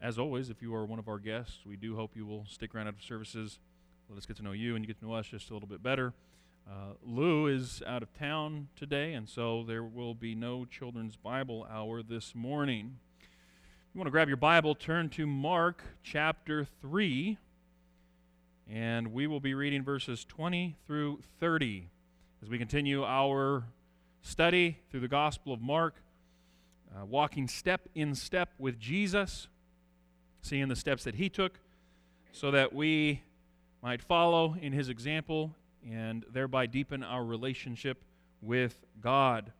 as always, if you are one of our guests, we do hope you will stick around after services. Let us get to know you and you get to know us just a little bit better. Uh, Lou is out of town today, and so there will be no children's Bible hour this morning. If you want to grab your Bible, turn to Mark chapter 3, and we will be reading verses 20 through 30 as we continue our study through the Gospel of Mark, uh, walking step in step with Jesus, seeing the steps that he took, so that we might follow in his example and thereby deepen our relationship with God.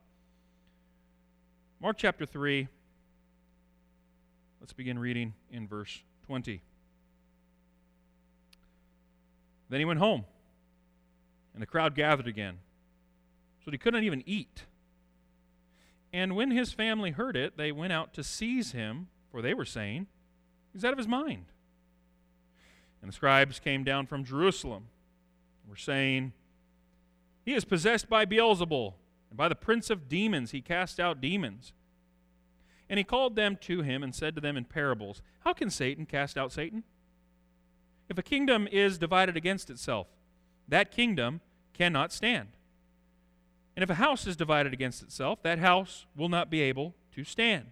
Mark chapter 3, let's begin reading in verse 20. Then he went home, and the crowd gathered again, so that he couldn't even eat. And when his family heard it, they went out to seize him, for they were saying, He's out of his mind. And the scribes came down from Jerusalem and were saying, He is possessed by Beelzebul, and by the prince of demons he cast out demons. And he called them to him and said to them in parables, How can Satan cast out Satan? If a kingdom is divided against itself, that kingdom cannot stand. And if a house is divided against itself, that house will not be able to stand.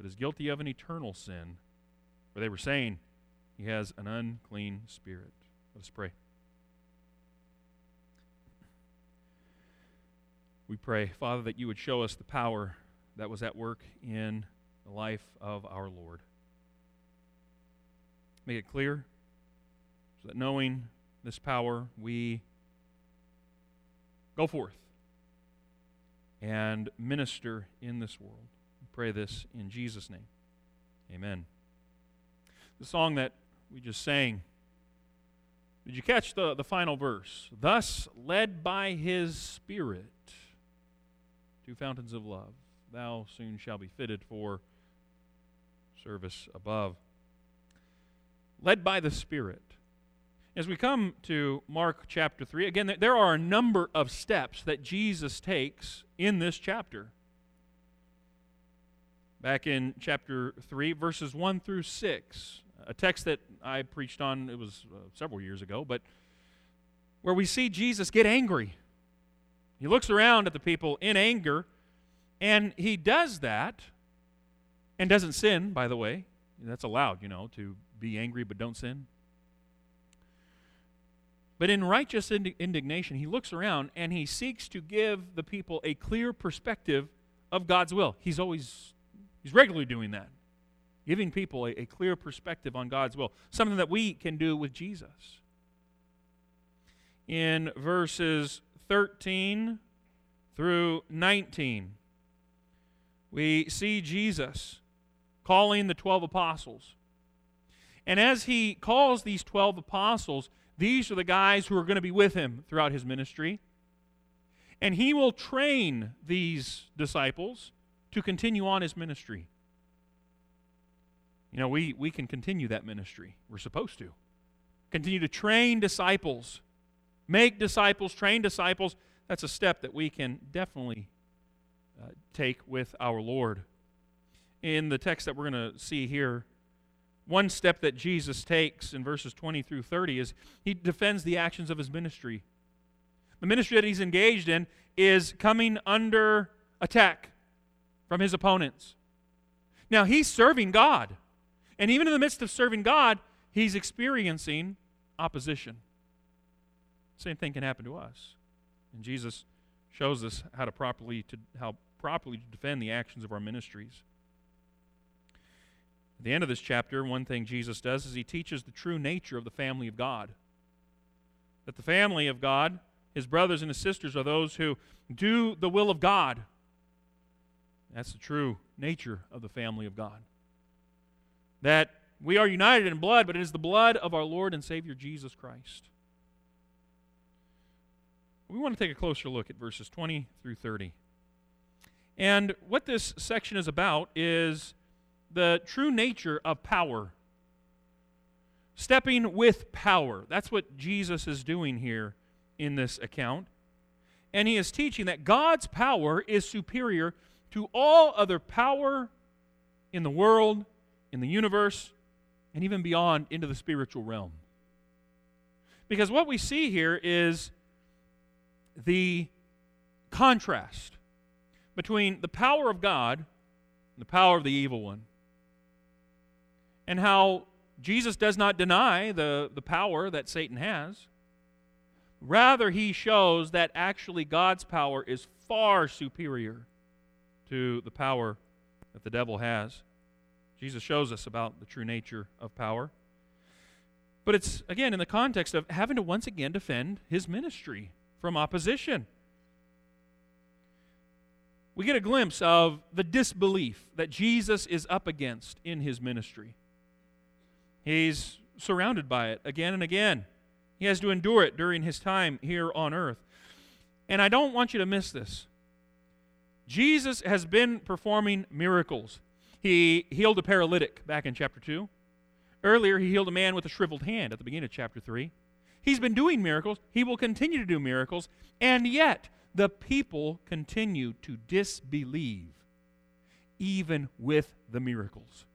but is guilty of an eternal sin. For they were saying, He has an unclean spirit. Let us pray. We pray, Father, that you would show us the power that was at work in the life of our Lord. Make it clear so that knowing this power, we go forth and minister in this world. Pray this in Jesus' name. Amen. The song that we just sang, did you catch the, the final verse? Thus, led by his Spirit to fountains of love. Thou soon shall be fitted for service above. Led by the Spirit. As we come to Mark chapter 3, again, there are a number of steps that Jesus takes in this chapter. Back in chapter 3, verses 1 through 6, a text that I preached on, it was uh, several years ago, but where we see Jesus get angry he looks around at the people in anger, and he does that and doesn't sin, by the way. That's allowed, you know, to be angry but don't sin. But in righteous indignation, he looks around and he seeks to give the people a clear perspective of God's will. He's always, he's regularly doing that, giving people a, a clear perspective on God's will, something that we can do with Jesus. In verses 13 through 19, we see Jesus calling the 12 apostles. And as he calls these 12 apostles, these are the guys who are going to be with him throughout his ministry. And he will train these disciples to continue on his ministry. You know, we, we can continue that ministry. We're supposed to. Continue to train disciples make disciples, train disciples, that's a step that we can definitely uh, take with our Lord. In the text that we're going to see here, one step that Jesus takes in verses 20 through 30 is he defends the actions of his ministry. The ministry that he's engaged in is coming under attack from his opponents. Now, he's serving God. And even in the midst of serving God, he's experiencing opposition. Same thing can happen to us. And Jesus shows us how to properly to how properly to defend the actions of our ministries. At the end of this chapter, one thing Jesus does is he teaches the true nature of the family of God. That the family of God, his brothers and his sisters, are those who do the will of God. That's the true nature of the family of God. that we are united in blood, but it is the blood of our Lord and Savior Jesus Christ. We want to take a closer look at verses 20 through 30. And what this section is about is the true nature of power. Stepping with power. That's what Jesus is doing here in this account. And he is teaching that God's power is superior to all other power in the world, in the universe, and even beyond into the spiritual realm. Because what we see here is the contrast between the power of God and the power of the evil one. And how Jesus does not deny the, the power that Satan has. Rather, he shows that actually God's power is far superior to the power that the devil has. Jesus shows us about the true nature of power. But it's, again, in the context of having to once again defend his ministry from opposition. We get a glimpse of the disbelief that Jesus is up against in his ministry. He's surrounded by it again and again. He has to endure it during his time here on earth. And I don't want you to miss this. Jesus has been performing miracles. He healed a paralytic back in chapter 2. Earlier, he healed a man with a shriveled hand at the beginning of chapter 3. He's been doing miracles. He will continue to do miracles. And yet, the people continue to disbelieve, even with the miracles.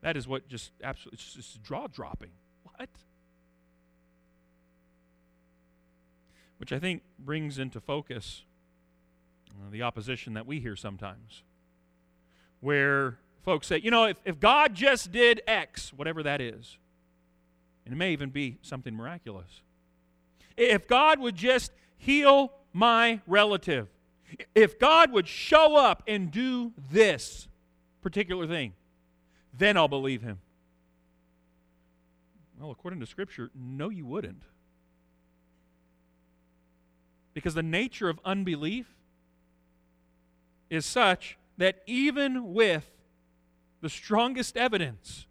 That is what just absolutely, it's just jaw dropping. What? Which I think brings into focus Uh, the opposition that we hear sometimes, where folks say, you know, if, if God just did X, whatever that is, and it may even be something miraculous. If God would just heal my relative, if God would show up and do this particular thing, then I'll believe him. Well, according to Scripture, no, you wouldn't. Because the nature of unbelief is such that even with the strongest evidence,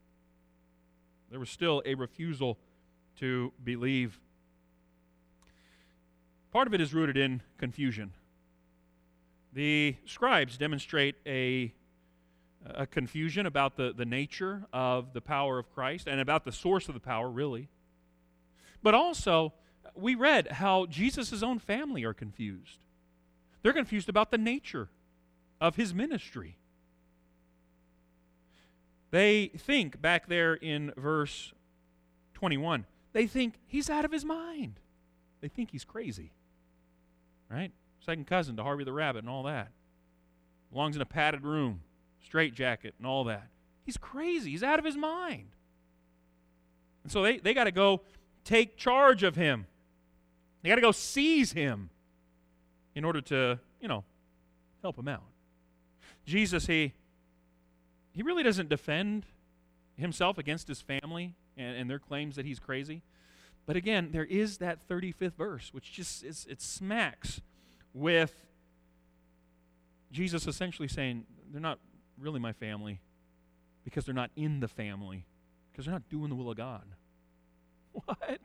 there was still a refusal to believe. Part of it is rooted in confusion. The scribes demonstrate a, a confusion about the, the nature of the power of Christ and about the source of the power, really. But also, we read how Jesus' own family are confused. They're confused about the nature of his ministry. They think, back there in verse 21, they think he's out of his mind. They think he's crazy. Right? Second cousin to Harvey the Rabbit and all that. Belongs in a padded room, straight jacket and all that. He's crazy. He's out of his mind. And so they, they got to go take charge of him. They got to go seize him in order to, you know, help him out. Jesus, he he really doesn't defend himself against his family and, and their claims that he's crazy. But again, there is that 35th verse, which just is, it smacks with Jesus essentially saying, they're not really my family because they're not in the family, because they're not doing the will of God. What?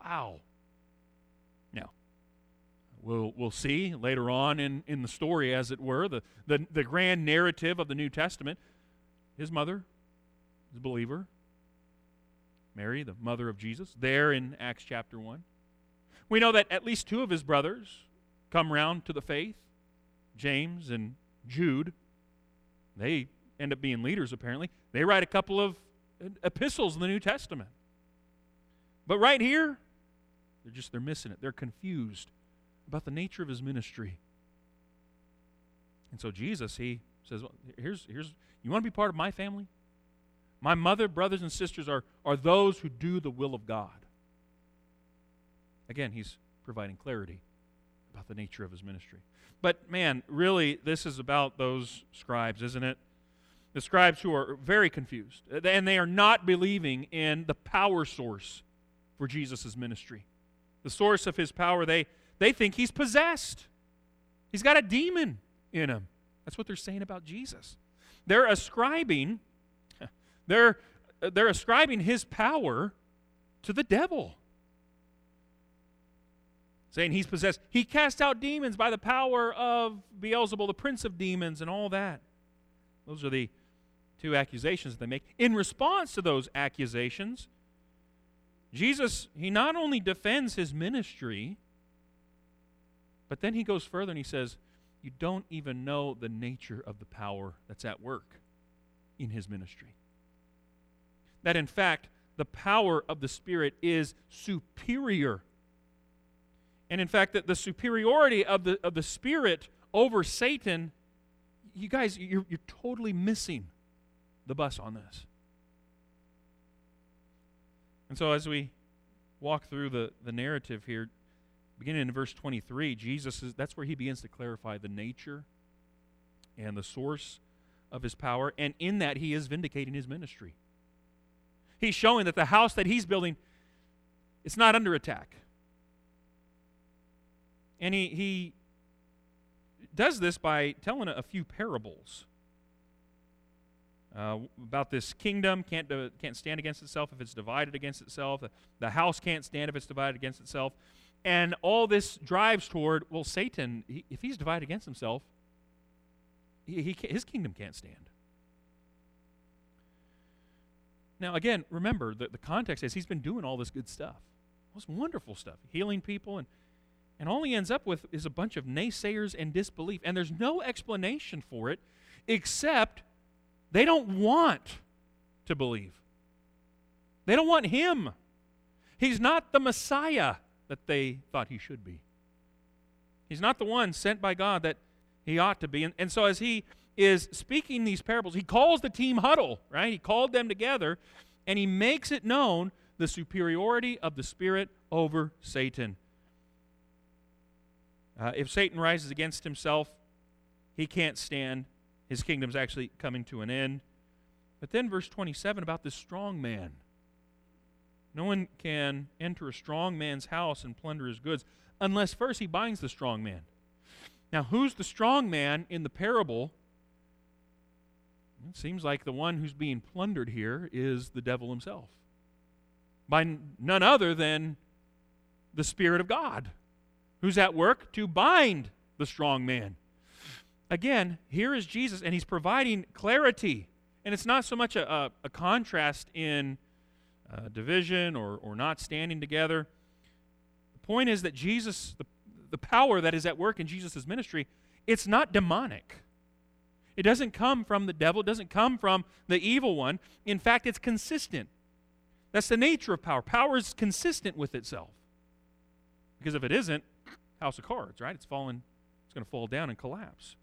Wow. We'll, we'll see later on in, in the story, as it were, the, the, the grand narrative of the New Testament his mother is a believer. Mary, the mother of Jesus, there in Acts chapter 1. We know that at least two of his brothers come round to the faith James and Jude. They end up being leaders, apparently. They write a couple of epistles in the New Testament. But right here, they're just they're missing it. They're confused about the nature of his ministry. And so Jesus, he says, well, here's, here's, you want to be part of my family? My mother, brothers, and sisters are, are those who do the will of God. Again, he's providing clarity about the nature of his ministry. But man, really, this is about those scribes, isn't it? The scribes who are very confused, uh, and they are not believing in the power source for Jesus' ministry. The source of his power, they, they think he's possessed. He's got a demon in him. That's what they're saying about Jesus. They're ascribing they're, they're ascribing his power to the devil. Saying he's possessed. He cast out demons by the power of Beelzebul, the prince of demons, and all that. Those are the two accusations that they make. In response to those accusations, Jesus, he not only defends his ministry, but then he goes further and he says, You don't even know the nature of the power that's at work in his ministry. That in fact, the power of the Spirit is superior. And in fact, that the superiority of the, of the Spirit over Satan, you guys, you're, you're totally missing the bus on this. And so as we walk through the, the narrative here, beginning in verse 23, Jesus is that's where he begins to clarify the nature and the source of his power, and in that he is vindicating his ministry. He's showing that the house that he's building it's not under attack. And he, he does this by telling a, few parables uh, about this kingdom can't, uh, can't stand against itself if it's divided against itself. The house can't stand if it's divided against itself. And all this drives toward, well, Satan, he, if he's divided against himself, he, he his kingdom can't stand. Now, again, remember that the context is he's been doing all this good stuff, all this wonderful stuff, healing people, and, and all he ends up with is a bunch of naysayers and disbelief. And there's no explanation for it except they don't want to believe. They don't want him. He's not the Messiah that they thought he should be. He's not the one sent by God that he ought to be. And, and so, as he is speaking these parables, he calls the team huddle, right? He called them together and he makes it known the superiority of the Spirit over Satan. Uh, if Satan rises against himself, he can't stand his kingdom's actually coming to an end. But then, verse 27 about this strong man. No one can enter a strong man's house and plunder his goods unless first he binds the strong man. Now, who's the strong man in the parable? It seems like the one who's being plundered here is the devil himself, by none other than the Spirit of God, who's at work to bind the strong man. Again, here is Jesus, and he's providing clarity. And it's not so much a, a, a contrast in uh, division or, or not standing together. The point is that Jesus, the, the power that is at work in Jesus' ministry, it's not demonic. It doesn't come from the devil, it doesn't come from the evil one. In fact, it's consistent. That's the nature of power. Power is consistent with itself. Because if it isn't, house of cards, right? It's fallen, it's going to fall down and collapse.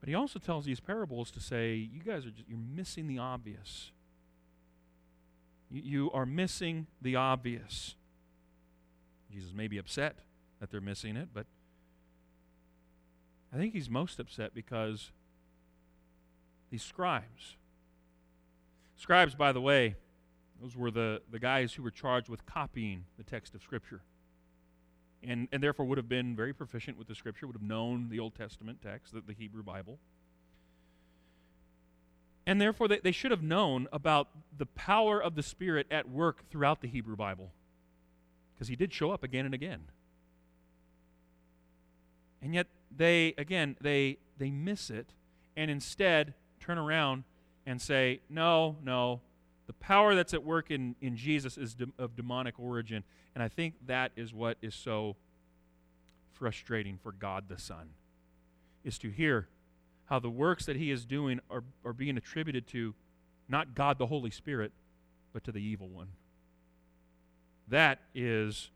But he also tells these parables to say, you guys are just, you're missing the obvious. You, are missing the obvious. Jesus may be upset that they're missing it, but I think he's most upset because these scribes. Scribes, by the way, those were the, the guys who were charged with copying the text of Scripture and, and therefore would have been very proficient with the scripture, would have known the Old Testament text, the, the Hebrew Bible. And therefore, they, they should have known about the power of the Spirit at work throughout the Hebrew Bible. Because he did show up again and again. And yet, they, again, they, they miss it and instead turn around and say, no, no, the power that's at work in, in Jesus is de- of demonic origin. And I think that is what is so frustrating for God the Son, is to hear how the works that he is doing are, are being attributed to not God the Holy Spirit, but to the evil one. That is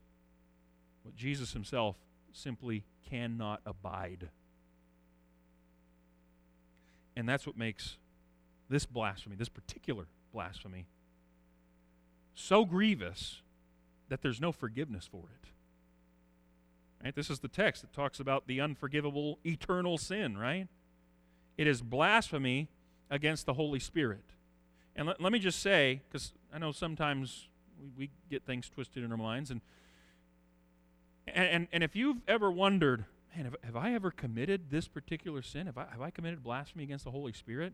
what Jesus himself simply cannot abide. And that's what makes this blasphemy, this particular blasphemy so grievous that there's no forgiveness for it. Right? This is the text that talks about the unforgivable eternal sin, right? It is blasphemy against the Holy Spirit. And let, let me just say, because I know sometimes we, we, get things twisted in our minds, and, and, and if you've ever wondered, man, have, have I ever committed this particular sin? Have I, have I committed blasphemy against the Holy Spirit?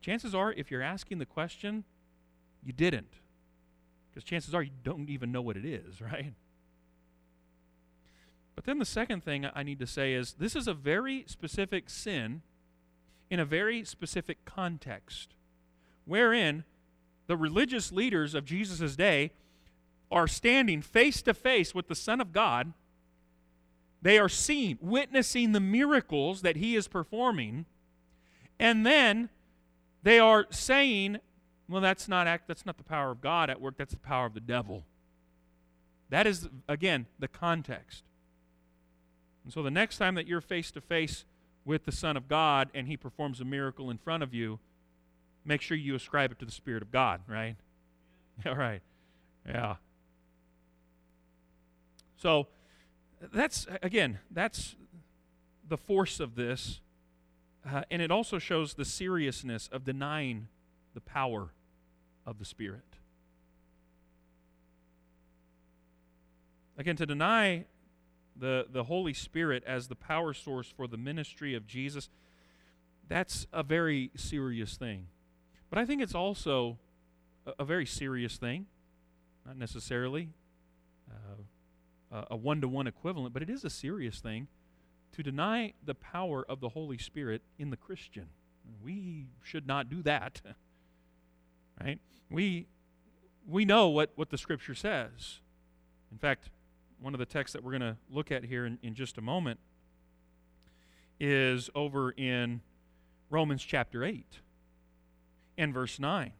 chances are, if you're asking the question, you didn't. Because chances are you don't even know what it is, right? But then the second thing I need to say is this is a very specific sin in a very specific context, wherein the religious leaders of Jesus' day are standing face to face with the Son of God. They are seeing, witnessing the miracles that he is performing, and then they are saying, well, that's not act, that's not the power of God at work, that's the power of the devil. That is, again, the context. And so the next time that you're face to face with the Son of God and he performs a miracle in front of you, make sure you ascribe it to the Spirit of God, right? All right. Yeah. So that's, again, that's the force of this. Uh, and it also shows the seriousness of denying the power of the Spirit. Again, to deny the, the Holy Spirit as the power source for the ministry of Jesus, that's a very serious thing. But I think it's also a, a very serious thing, not necessarily uh, a one to one equivalent, but it is a serious thing to deny the power of the Holy Spirit in the Christian. We should not do that. right? We we know what, what the scripture says. In fact, one of the texts that we're going to look at here in, in just a moment is over in Romans chapter 8 and verse 9,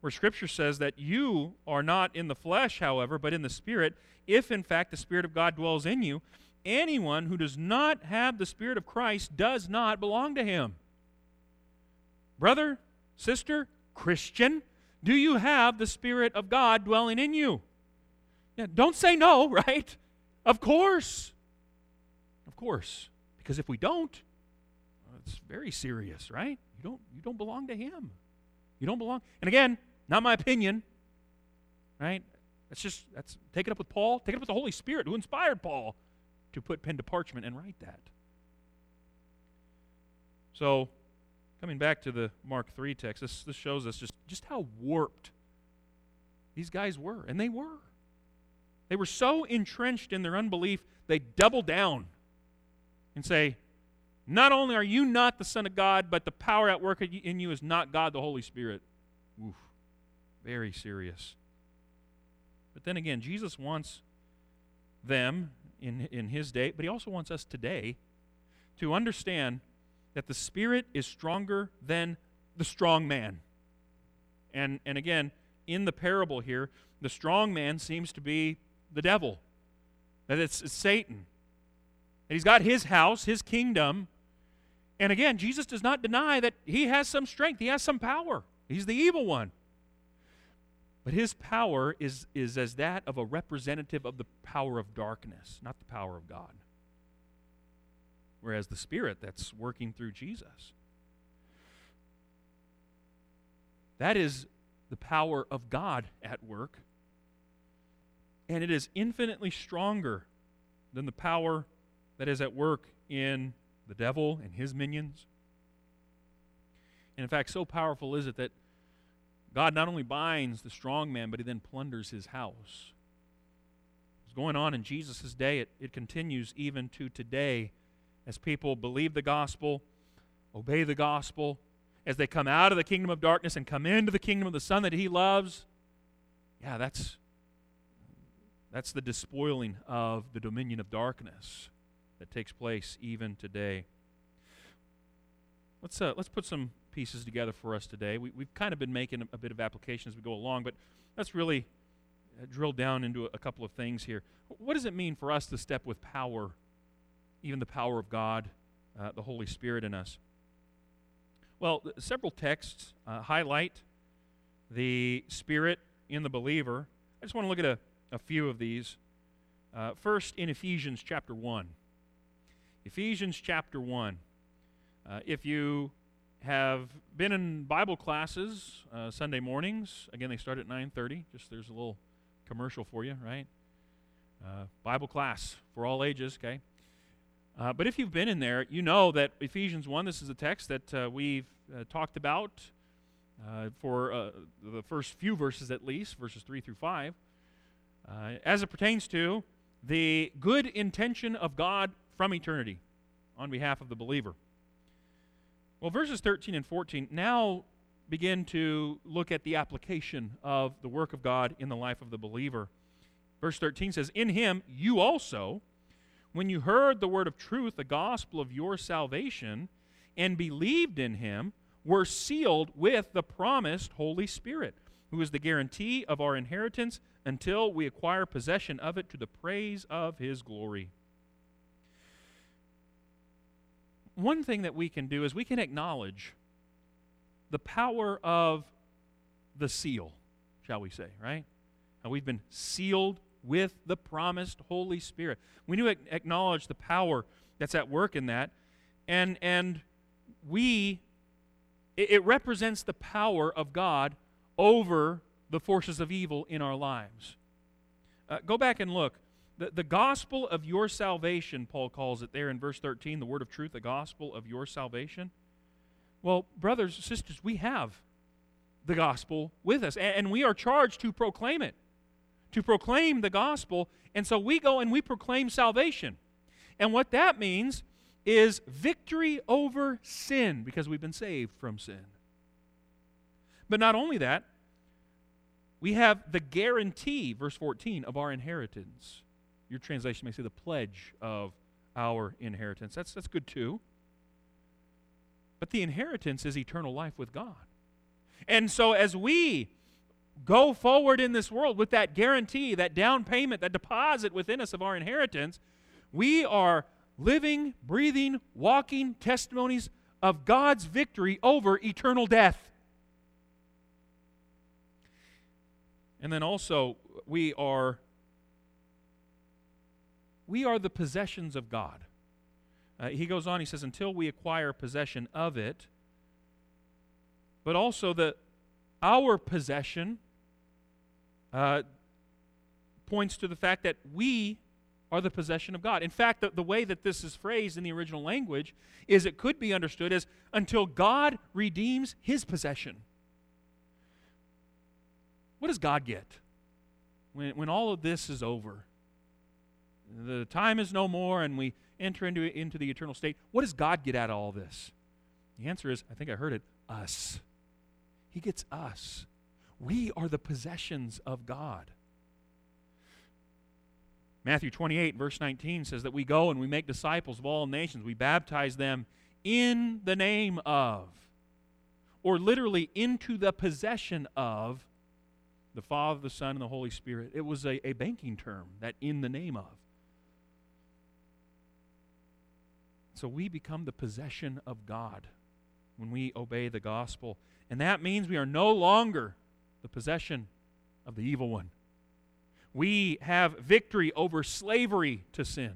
where Scripture says that you are not in the flesh, however, but in the Spirit, if in fact the Spirit of God dwells in you. Anyone who does not have the Spirit of Christ does not belong to him. Brother, sister, Christian, do you have the Spirit of God dwelling in you? Yeah, don't say no, right? Of course. Of course. Because if we don't, it's very serious, right? You don't you don't belong to him. You don't belong. And again, not my opinion. Right? That's just that's take it up with Paul, take it up with the Holy Spirit who inspired Paul to put pen to parchment and write that. So, coming back to the Mark 3 text, this, this shows us just, just how warped these guys were. And they were. They were so entrenched in their unbelief, they double down and say, Not only are you not the Son of God, but the power at work in you is not God the Holy Spirit. Oof. Very serious. But then again, Jesus wants them in, in his day, but he also wants us today to understand that the Spirit is stronger than the strong man. And, and again, in the parable here, the strong man seems to be the devil, that it's, Satan. That he's got his house, his kingdom. And again, Jesus does not deny that he has some strength, he has some power. He's the evil one. But his power is, is as that of a representative of the power of darkness, not the power of God. Whereas the Spirit that's working through Jesus, that is the power of God at work and it is infinitely stronger than the power that is at work in the devil and his minions. And in fact, so powerful is it that God not only binds the strong man, but he then plunders his house. It's going on in Jesus' day. It, it continues even to today as people believe the gospel, obey the gospel, as they come out of the kingdom of darkness and come into the kingdom of the Son that he loves. Yeah, that's that's the despoiling of the dominion of darkness that takes place even today. Let's, uh, let's put some pieces together for us today. We, have kind of been making a, a, bit of application as we go along, but let's really uh, drill down into a, a couple of things here. What does it mean for us to step with power, even the power of God, uh, the Holy Spirit in us? Well, several texts uh, highlight the Spirit in the believer. I just want to look at a, a few of these. Uh, first, in Ephesians chapter 1. Ephesians chapter 1. Uh, if you have been in Bible classes uh, Sunday mornings, again, they start at 9.30. Just there's a little commercial for you, right? Uh, Bible class for all ages, okay? Uh, but if you've been in there, you know that Ephesians 1, this is a text that uh, we've talked about for the first few verses at least, verses 3 through 5, uh, as it pertains to the good intention of God from eternity on behalf of the believer. Well, verses 13 and 14 now begin to look at the application of the work of God in the life of the believer. Verse 13 says, In him you also, when you heard the word of truth, the gospel of your salvation, and believed in him, were sealed with the promised Holy Spirit, who is the guarantee of our inheritance until we acquire possession of it to the praise of his glory. One thing that we can do is we can acknowledge the power of the seal, shall we say, right? How we've been sealed with the promised Holy Spirit. We need to acknowledge the power that's at work in that. And, and we, it, it represents the power of God over the forces of evil in our lives. Uh, go back and look. The, the gospel of your salvation, Paul calls it there in verse 13, the word of truth, the gospel of your salvation. Well, brothers and sisters, we have the gospel with us, and, and we are charged to proclaim it to proclaim the gospel. And so we go and we proclaim salvation. And what that means is victory over sin because we've been saved from sin. But not only that, we have the guarantee, verse 14, of our inheritance. Your translation may say the pledge of our inheritance. That's, that's good too. But the inheritance is eternal life with God. And so as we go forward in this world with that guarantee, that down payment, that deposit within us of our inheritance, we are living, breathing, walking testimonies of God's victory over eternal death. And then also, we are we are the possessions of God. Uh, he goes on, he says, until we acquire possession of it, but also that our possession uh, points to the fact that we are the possession of God. In fact, the, the way that this is phrased in the original language is it could be understood as until God redeems his possession. What does God get when, when all of this is over? The time is no more and we enter into, into the eternal state. What does God get out of all this? The answer is I think I heard it us. He gets us. We are the possessions of God. Matthew 28, verse 19 says that we go and we make disciples of all nations. We baptize them in the name of, or literally into the possession of, the Father, the Son, and the Holy Spirit. It was a, a banking term, that in the name of. So we become the possession of God when we obey the gospel. And that means we are no longer the possession of the evil one. We have victory over slavery to sin.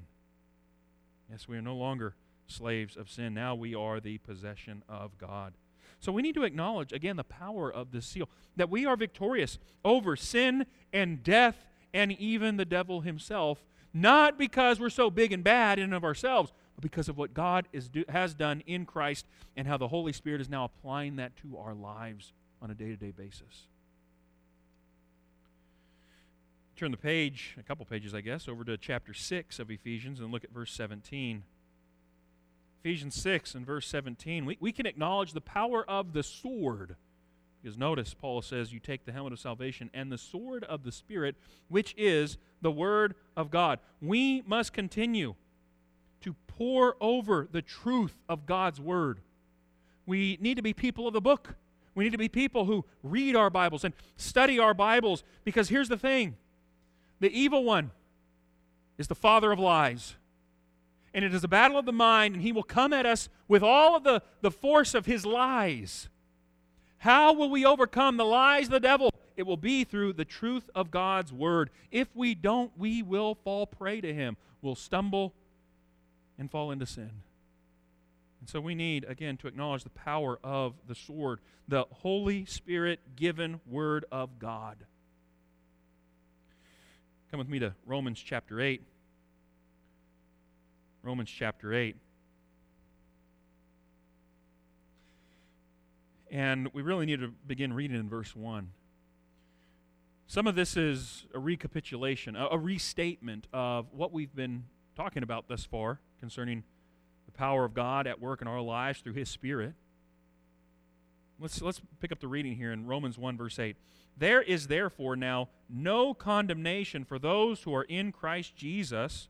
Yes, we are no longer slaves of sin. Now we are the possession of God. So we need to acknowledge, again, the power of the seal, that we are victorious over sin and death and even the devil himself, not because we're so big and bad in and of ourselves, but because of what God is do, has done in Christ and how the Holy Spirit is now applying that to our lives on a day to day basis. Turn the page, a couple pages, I guess, over to chapter 6 of Ephesians and look at verse 17. Ephesians 6 and verse 17. We, we can acknowledge the power of the sword. Because notice, Paul says, You take the helmet of salvation and the sword of the Spirit, which is the Word of God. We must continue to pore over the truth of God's Word. We need to be people of the book. We need to be people who read our Bibles and study our Bibles. Because here's the thing the evil one is the father of lies. And it is a battle of the mind, and he will come at us with all of the, the force of his lies. How will we overcome the lies of the devil? It will be through the truth of God's word. If we don't, we will fall prey to him. We'll stumble and fall into sin. And so we need, again, to acknowledge the power of the sword, the Holy Spirit given word of God. Come with me to Romans chapter 8. Romans chapter 8. And we really need to begin reading in verse 1. Some of this is a recapitulation, a, a restatement of what we've been talking about thus far concerning the power of God at work in our lives through His Spirit. Let's, let's pick up the reading here in Romans 1, verse 8. There is therefore now no condemnation for those who are in Christ Jesus.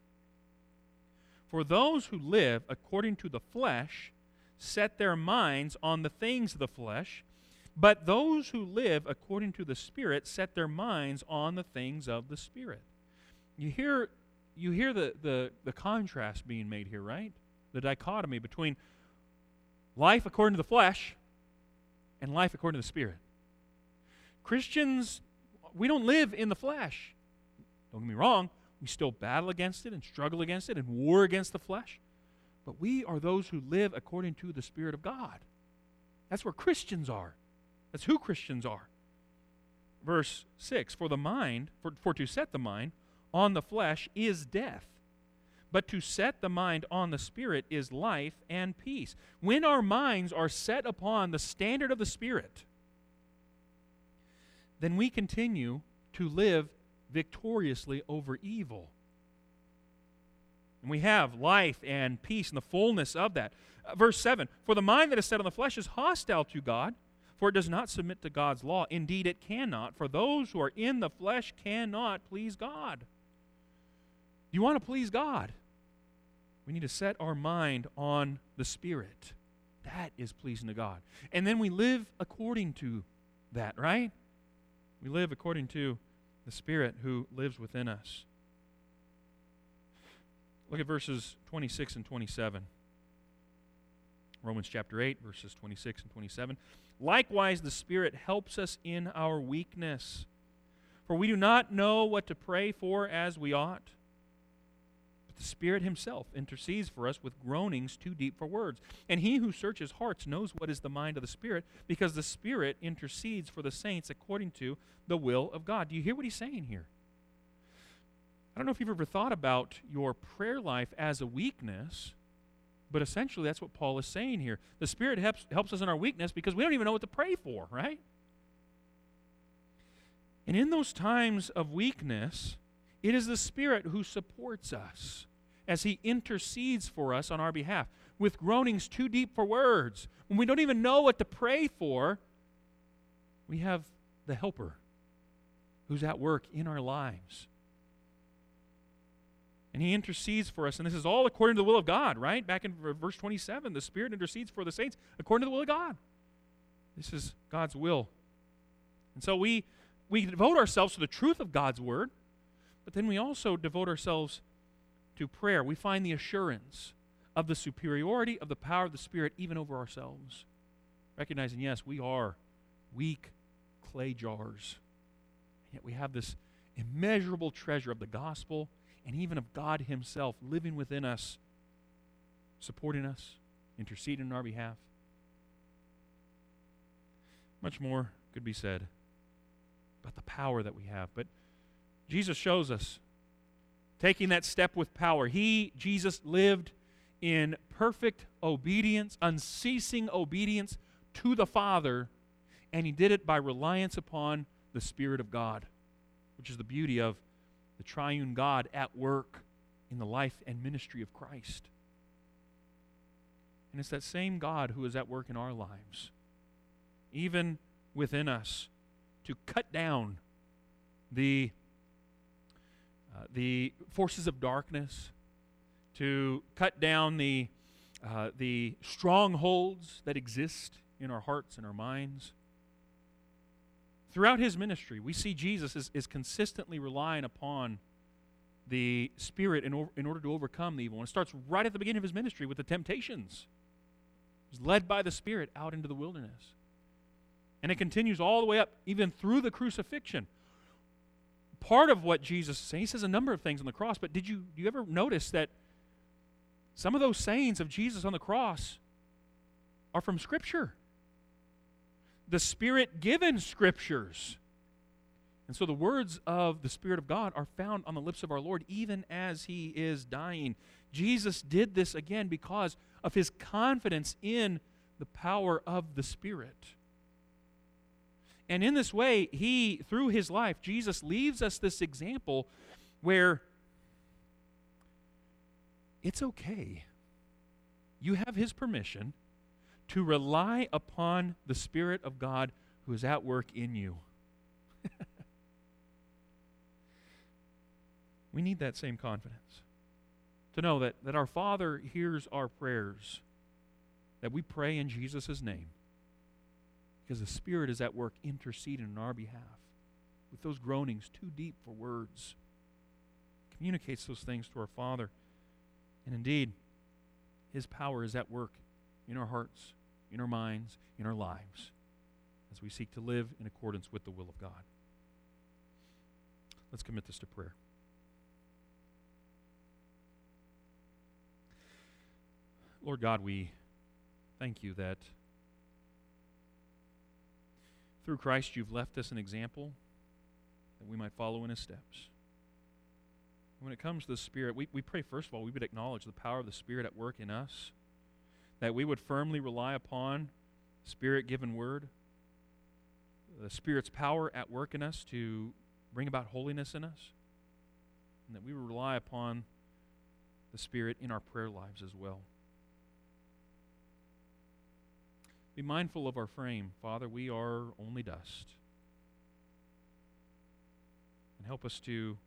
For those who live according to the flesh set their minds on the things of the flesh, but those who live according to the Spirit set their minds on the things of the Spirit. You hear, you hear the, the, the contrast being made here, right? The dichotomy between life according to the flesh and life according to the Spirit. Christians, we don't live in the flesh. Don't get me wrong, we still battle against it and struggle against it and war against the flesh. But we are those who live according to the Spirit of God. That's where Christians are. That's who Christians are. Verse 6 For the mind, for, for to set the mind on the flesh is death, but to set the mind on the Spirit is life and peace. When our minds are set upon the standard of the Spirit, then we continue to live victoriously over evil. And we have life and peace and the fullness of that. Uh, verse 7 For the mind that is set on the flesh is hostile to God, for it does not submit to God's law. Indeed, it cannot, for those who are in the flesh cannot please God. Do you want to please God? We need to set our mind on the Spirit. That is pleasing to God. And then we live according to that, right? We live according to the Spirit who lives within us. Look at verses 26 and 27. Romans chapter 8, verses 26 and 27. Likewise, the Spirit helps us in our weakness. For we do not know what to pray for as we ought. The Spirit Himself intercedes for us with groanings too deep for words. And He who searches hearts knows what is the mind of the Spirit, because the Spirit intercedes for the saints according to the will of God. Do you hear what He's saying here? I don't know if you've ever thought about your prayer life as a weakness, but essentially that's what Paul is saying here. The Spirit helps, helps us in our weakness because we don't even know what to pray for, right? And in those times of weakness, it is the Spirit who supports us as He intercedes for us on our behalf with groanings too deep for words. When we don't even know what to pray for, we have the Helper who's at work in our lives and he intercedes for us. And this is all according to the will of God, right? Back in verse 27, the Spirit intercedes for the saints according to the will of God. This is God's will. And so we, we devote ourselves to the truth of God's word, but then we also devote ourselves to prayer. We find the assurance of the superiority of the power of the Spirit even over ourselves. Recognizing, yes, we are weak clay jars. Yet we have this immeasurable treasure of the gospel and even of God Himself living within us, supporting us, interceding on our behalf. Much more could be said about the power that we have. But Jesus shows us taking that step with power. He, Jesus, lived in perfect obedience, unceasing obedience to the Father, and he did it by reliance upon the Spirit of God, which is the beauty of the triune God at work in the life and ministry of Christ. And it's that same God who is at work in our lives, even within us, to cut down the, uh, the forces of darkness, to cut down the, uh, the strongholds that exist in our hearts and our minds Throughout his ministry, we see Jesus is, is consistently relying upon the Spirit in, in order to overcome the evil. And it starts right at the beginning of his ministry with the temptations. He's led by the Spirit out into the wilderness. And it continues all the way up, even through the crucifixion. Part of what Jesus is saying, he says a number of things on the cross, but did you, you ever notice that some of those sayings of Jesus on the cross are from Scripture? The Spirit given Scriptures. And so the words of the Spirit of God are found on the lips of our Lord even as he is dying. Jesus did this again because of his confidence in the power of the Spirit. And in this way, he, through his life, Jesus leaves us this example where it's okay. You have his permission to rely upon the Spirit of God who is at work in you. we need that same confidence to know that, that our Father hears our prayers, that we pray in Jesus' name, because the Spirit is at work interceding on our behalf with those groanings too deep for words. Communicates those things to our Father. And indeed, His power is at work in our hearts, in our minds, in our lives, as we seek to live in accordance with the will of God. Let's commit this to prayer. Lord God, we thank you that through Christ you've left us an example that we might follow in his steps. When it comes to the Spirit, we, we pray, first of all, we would acknowledge the power of the Spirit at work in us, that we would firmly rely upon Spirit given word, the Spirit's power at work in us to bring about holiness in us, and that we would rely upon the Spirit in our prayer lives as well. Be mindful of our frame. Father, we are only dust. And help us to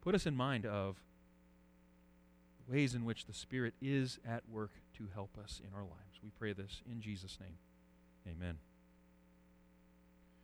put us in mind of the ways in which the Spirit is at work to help us in our lives. We pray this in Jesus' name. Amen.